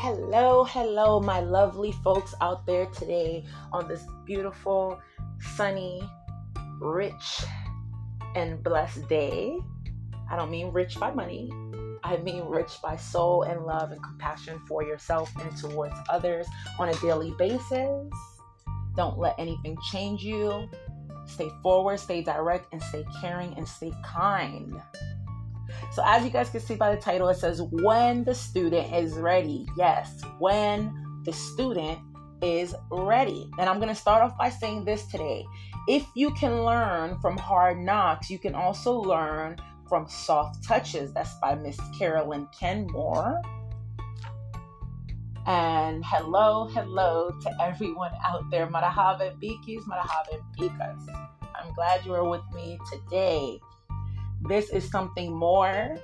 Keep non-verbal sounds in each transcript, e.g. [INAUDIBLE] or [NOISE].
Hello, hello, my lovely folks out there today on this beautiful, sunny, rich, and blessed day. I don't mean rich by money, I mean rich by soul and love and compassion for yourself and towards others on a daily basis. Don't let anything change you. Stay forward, stay direct, and stay caring and stay kind. So, as you guys can see by the title, it says, When the student is ready. Yes, when the student is ready. And I'm going to start off by saying this today. If you can learn from hard knocks, you can also learn from soft touches. That's by Miss Carolyn Kenmore. And hello, hello to everyone out there. Marahaba Bikis, Marahaba Bikas. I'm glad you are with me today. This is something more.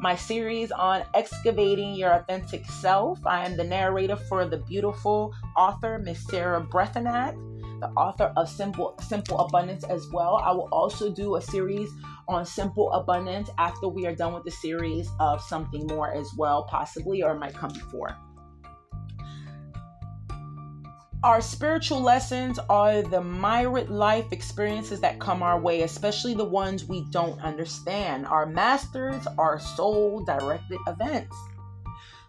My series on excavating your authentic self. I am the narrator for the beautiful author, Miss Sarah Breathnach, the author of Simple Simple Abundance as well. I will also do a series on Simple Abundance after we are done with the series of something more as well, possibly, or it might come before. Our spiritual lessons are the myriad life experiences that come our way, especially the ones we don't understand. Our masters are soul directed events.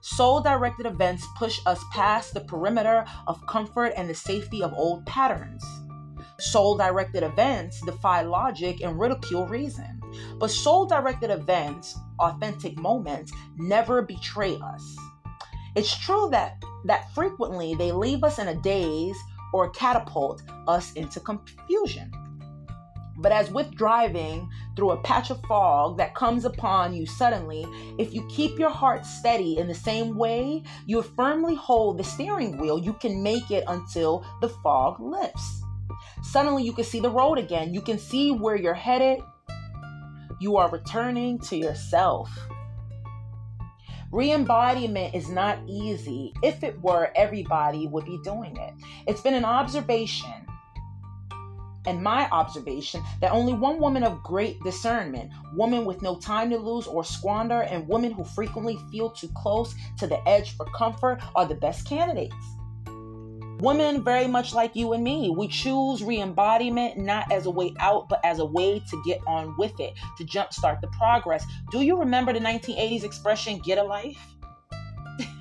Soul directed events push us past the perimeter of comfort and the safety of old patterns. Soul directed events defy logic and ridicule reason. But soul directed events, authentic moments, never betray us. It's true that that frequently they leave us in a daze or catapult us into confusion. But as with driving through a patch of fog that comes upon you suddenly, if you keep your heart steady in the same way you firmly hold the steering wheel, you can make it until the fog lifts. Suddenly you can see the road again. You can see where you're headed. You are returning to yourself. Re embodiment is not easy. If it were, everybody would be doing it. It's been an observation, and my observation, that only one woman of great discernment, woman with no time to lose or squander, and women who frequently feel too close to the edge for comfort are the best candidates. Women, very much like you and me, we choose re embodiment not as a way out, but as a way to get on with it, to jumpstart the progress. Do you remember the 1980s expression, get a life?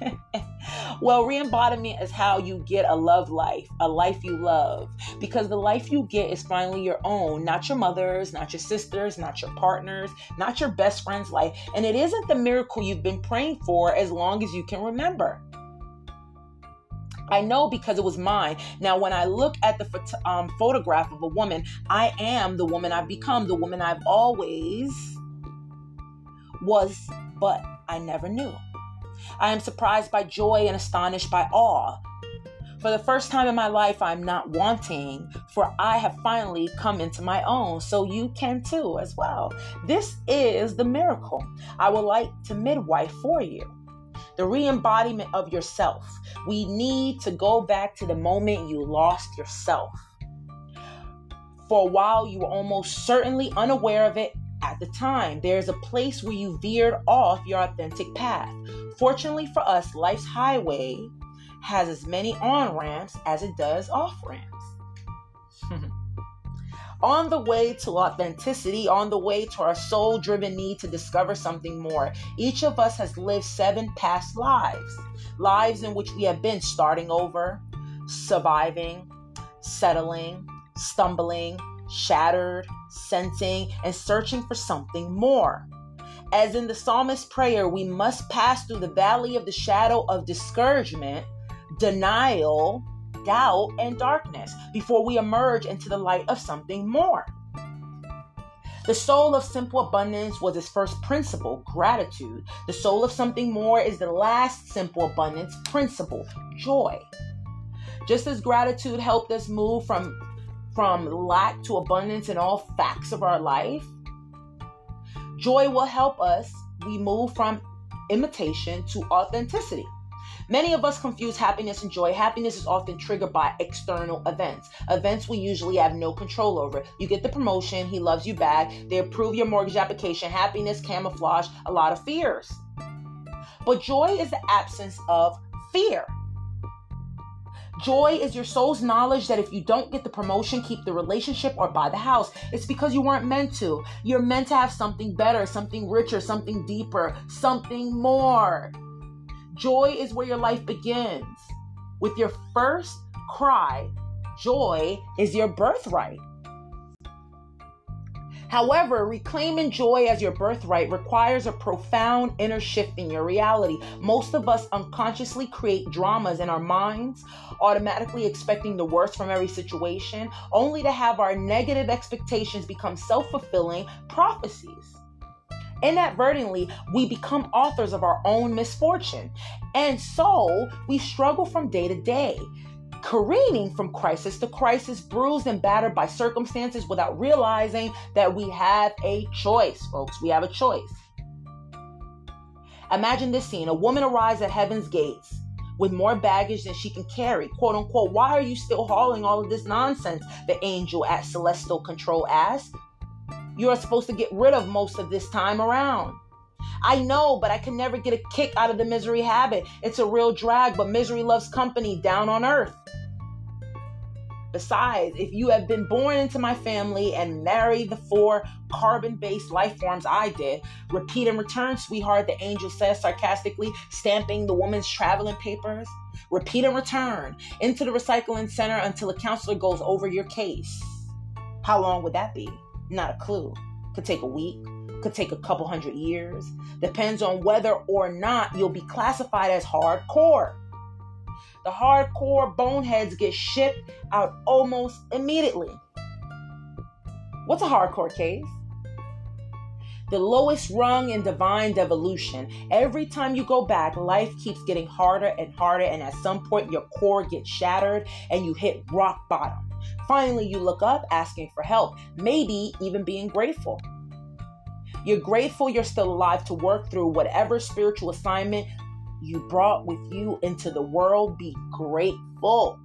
[LAUGHS] well, re embodiment is how you get a love life, a life you love, because the life you get is finally your own, not your mother's, not your sister's, not your partner's, not your best friend's life. And it isn't the miracle you've been praying for as long as you can remember. I know because it was mine. Now, when I look at the um, photograph of a woman, I am the woman I've become, the woman I've always was, but I never knew. I am surprised by joy and astonished by awe. For the first time in my life, I'm not wanting, for I have finally come into my own, so you can too as well. This is the miracle I would like to midwife for you the re embodiment of yourself. We need to go back to the moment you lost yourself. For a while, you were almost certainly unaware of it at the time. There's a place where you veered off your authentic path. Fortunately for us, life's highway has as many on ramps as it does off ramps. On the way to authenticity, on the way to our soul driven need to discover something more. Each of us has lived seven past lives, lives in which we have been starting over, surviving, settling, stumbling, shattered, sensing, and searching for something more. As in the psalmist's prayer, we must pass through the valley of the shadow of discouragement, denial, doubt and darkness before we emerge into the light of something more. The soul of simple abundance was its first principle, gratitude. The soul of something more is the last simple abundance principle, joy. Just as gratitude helped us move from, from lack to abundance in all facts of our life, joy will help us we move from imitation to authenticity. Many of us confuse happiness and joy. Happiness is often triggered by external events, events we usually have no control over. You get the promotion, he loves you back, they approve your mortgage application. Happiness camouflage a lot of fears. But joy is the absence of fear. Joy is your soul's knowledge that if you don't get the promotion, keep the relationship, or buy the house, it's because you weren't meant to. You're meant to have something better, something richer, something deeper, something more. Joy is where your life begins. With your first cry, joy is your birthright. However, reclaiming joy as your birthright requires a profound inner shift in your reality. Most of us unconsciously create dramas in our minds, automatically expecting the worst from every situation, only to have our negative expectations become self fulfilling prophecies. Inadvertently, we become authors of our own misfortune. And so we struggle from day to day careening from crisis to crisis, bruised and battered by circumstances without realizing that we have a choice, folks. We have a choice. Imagine this scene a woman arrives at heaven's gates with more baggage than she can carry. Quote unquote, why are you still hauling all of this nonsense? The angel at celestial control asked. You are supposed to get rid of most of this time around. I know, but I can never get a kick out of the misery habit. It's a real drag, but misery loves company down on earth. Besides, if you have been born into my family and married the four carbon based life forms I did, repeat and return, sweetheart, the angel says sarcastically, stamping the woman's traveling papers. Repeat and return into the recycling center until a counselor goes over your case. How long would that be? Not a clue. Could take a week, could take a couple hundred years. Depends on whether or not you'll be classified as hardcore. The hardcore boneheads get shipped out almost immediately. What's a hardcore case? The lowest rung in divine devolution. Every time you go back, life keeps getting harder and harder, and at some point, your core gets shattered and you hit rock bottom. Finally, you look up asking for help, maybe even being grateful. You're grateful you're still alive to work through whatever spiritual assignment you brought with you into the world. Be grateful.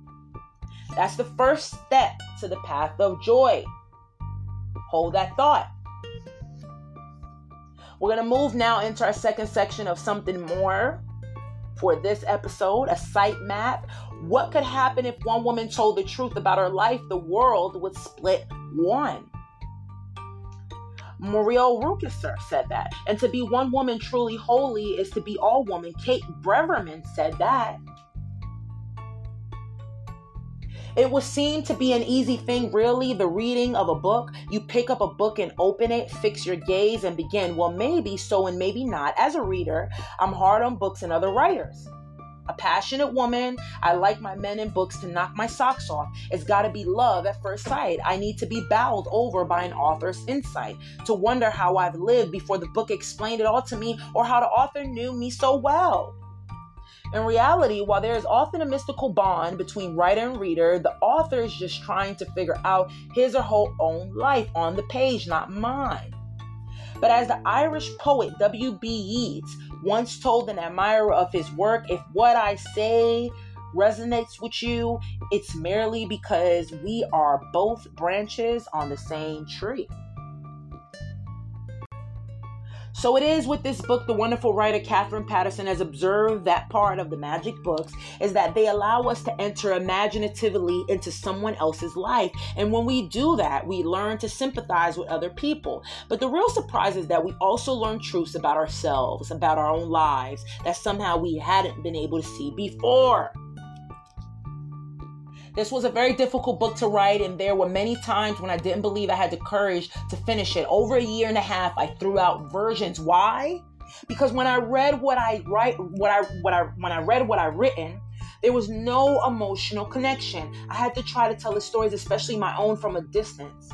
That's the first step to the path of joy. Hold that thought. We're going to move now into our second section of something more for this episode a site map. What could happen if one woman told the truth about her life? The world would split one. Muriel Rukeyser said that. And to be one woman truly wholly is to be all woman. Kate Braverman said that. It would seem to be an easy thing, really, the reading of a book. You pick up a book and open it, fix your gaze, and begin. Well, maybe so and maybe not. As a reader, I'm hard on books and other writers a passionate woman. I like my men in books to knock my socks off. It's got to be love at first sight. I need to be bowled over by an author's insight, to wonder how I've lived before the book explained it all to me or how the author knew me so well. In reality, while there is often a mystical bond between writer and reader, the author is just trying to figure out his or her own life on the page, not mine. But as the Irish poet W.B. Yeats once told an admirer of his work, if what I say resonates with you, it's merely because we are both branches on the same tree. So it is with this book, the wonderful writer Katherine Paterson has observed that part of the magic books is that they allow us to enter imaginatively into someone else's life. And when we do that, we learn to sympathize with other people. But the real surprise is that we also learn truths about ourselves, about our own lives, that somehow we hadn't been able to see before. This was a very difficult book to write, and there were many times when I didn't believe I had the courage to finish it. Over a year and a half, I threw out versions. Why? Because when I read what I write, what I what I when I read what I written, there was no emotional connection. I had to try to tell the stories, especially my own, from a distance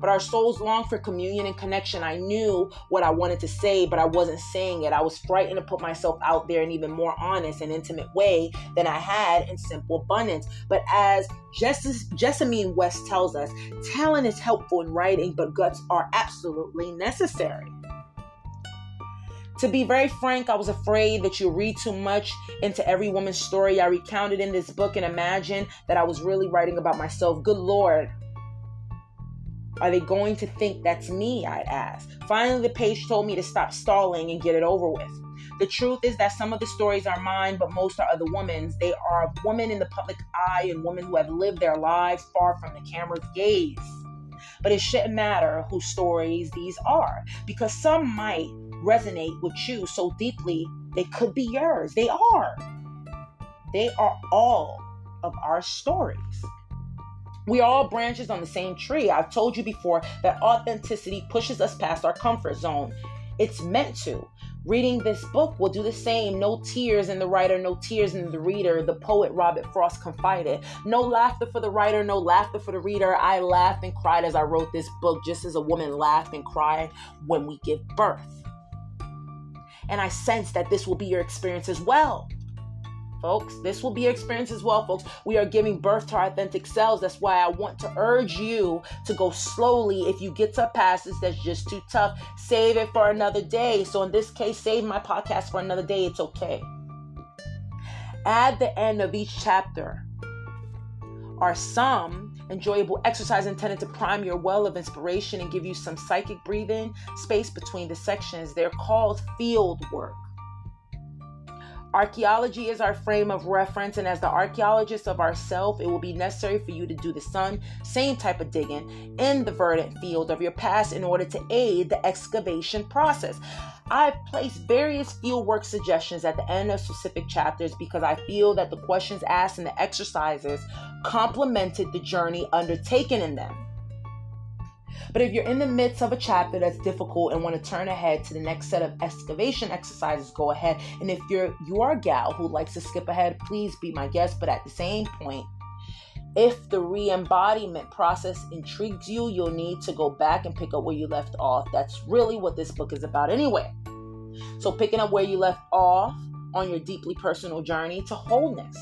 but our souls long for communion and connection. I knew what I wanted to say, but I wasn't saying it. I was frightened to put myself out there in even more honest and intimate way than I had in simple abundance. But as Jess- Jessamyn West tells us, talent is helpful in writing, but guts are absolutely necessary. To be very frank, I was afraid that you read too much into every woman's story I recounted in this book and imagine that I was really writing about myself. Good Lord, are they going to think that's me? I'd ask. Finally, the page told me to stop stalling and get it over with. The truth is that some of the stories are mine, but most are other women's. They are women in the public eye and women who have lived their lives far from the camera's gaze. But it shouldn't matter whose stories these are, because some might resonate with you so deeply they could be yours. They are. They are all of our stories. We are all branches on the same tree. I've told you before that authenticity pushes us past our comfort zone. It's meant to. Reading this book will do the same. No tears in the writer, no tears in the reader. The poet Robert Frost confided. No laughter for the writer, no laughter for the reader. I laughed and cried as I wrote this book, just as a woman laughed and cried when we give birth. And I sense that this will be your experience as well folks. This will be your experience as well, folks. We are giving birth to our authentic selves. That's why I want to urge you to go slowly. If you get to a passage that's just too tough, save it for another day. So in this case, save my podcast for another day. It's okay. At the end of each chapter are some enjoyable exercise intended to prime your well of inspiration and give you some psychic breathing space between the sections. They're called field work. Archaeology is our frame of reference, and as the archaeologist of ourself, it will be necessary for you to do the sun, same type of digging in the verdant field of your past in order to aid the excavation process. I've placed various fieldwork suggestions at the end of specific chapters because I feel that the questions asked and the exercises complemented the journey undertaken in them. But if you're in the midst of a chapter that's difficult and want to turn ahead to the next set of excavation exercises, go ahead. And if you're you are a gal who likes to skip ahead, please be my guest. But at the same point, if the re-embodiment process intrigues you, you'll need to go back and pick up where you left off. That's really what this book is about anyway. So picking up where you left off on your deeply personal journey to wholeness.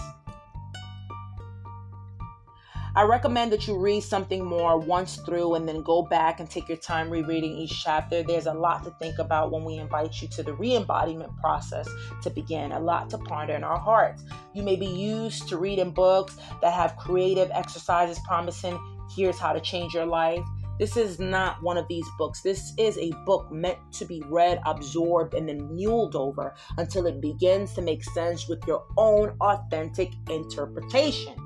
I recommend that you read something more once through and then go back and take your time rereading each chapter. There's a lot to think about when we invite you to the re embodiment process to begin, a lot to ponder in our hearts. You may be used to reading books that have creative exercises promising here's how to change your life. This is not one of these books. This is a book meant to be read, absorbed, and then muled over until it begins to make sense with your own authentic interpretation.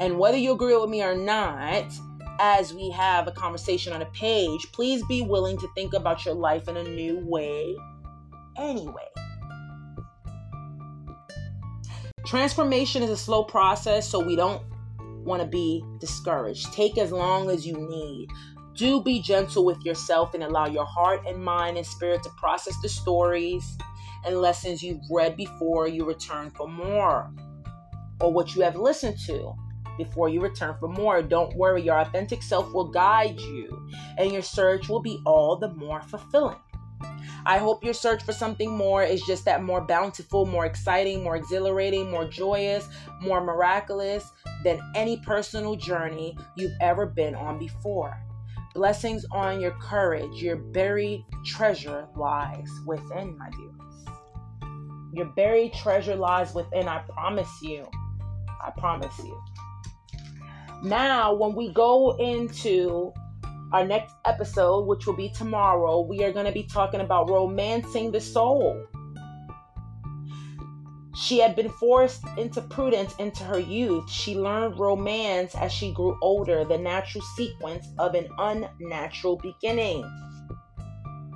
And whether you agree with me or not, as we have a conversation on a page, please be willing to think about your life in a new way anyway. Transformation is a slow process, so we don't want to be discouraged. Take as long as you need. Do be gentle with yourself and allow your heart and mind and spirit to process the stories and lessons you've read before you return for more or what you have listened to before you return for more. Don't worry, your authentic self will guide you, and your search will be all the more fulfilling. I hope your search for something more is just that more bountiful, more exciting, more exhilarating, more joyous, more miraculous than any personal journey you've ever been on before. Blessings on your courage. Your buried treasure lies within, my dears. Your buried treasure lies within. I promise you. I promise you. Now, when we go into our next episode, which will be tomorrow, we are going to be talking about romancing the soul. She had been forced into prudence into her youth. She learned romance as she grew older, the natural sequence of an unnatural beginning.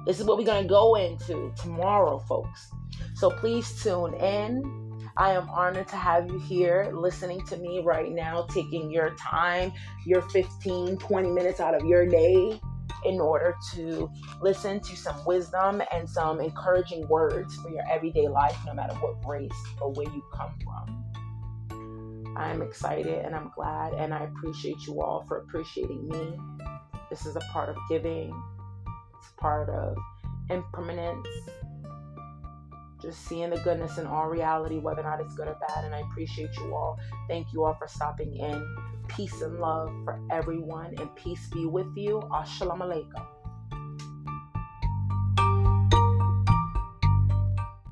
This is what we're going to go into tomorrow, folks. So please tune in. I am honored to have you here listening to me right now, taking your time, your 15, 20 minutes out of your day in order to listen to some wisdom and some encouraging words for your everyday life, no matter what race or where you come from. I'm excited and I'm glad, and I appreciate you all for appreciating me. This is a part of giving, it's part of impermanence just seeing the goodness in all reality, whether or not it's good or bad. And I appreciate you all. Thank you all for stopping in. Peace and love for everyone, and peace be with you. Assalamu alaikum.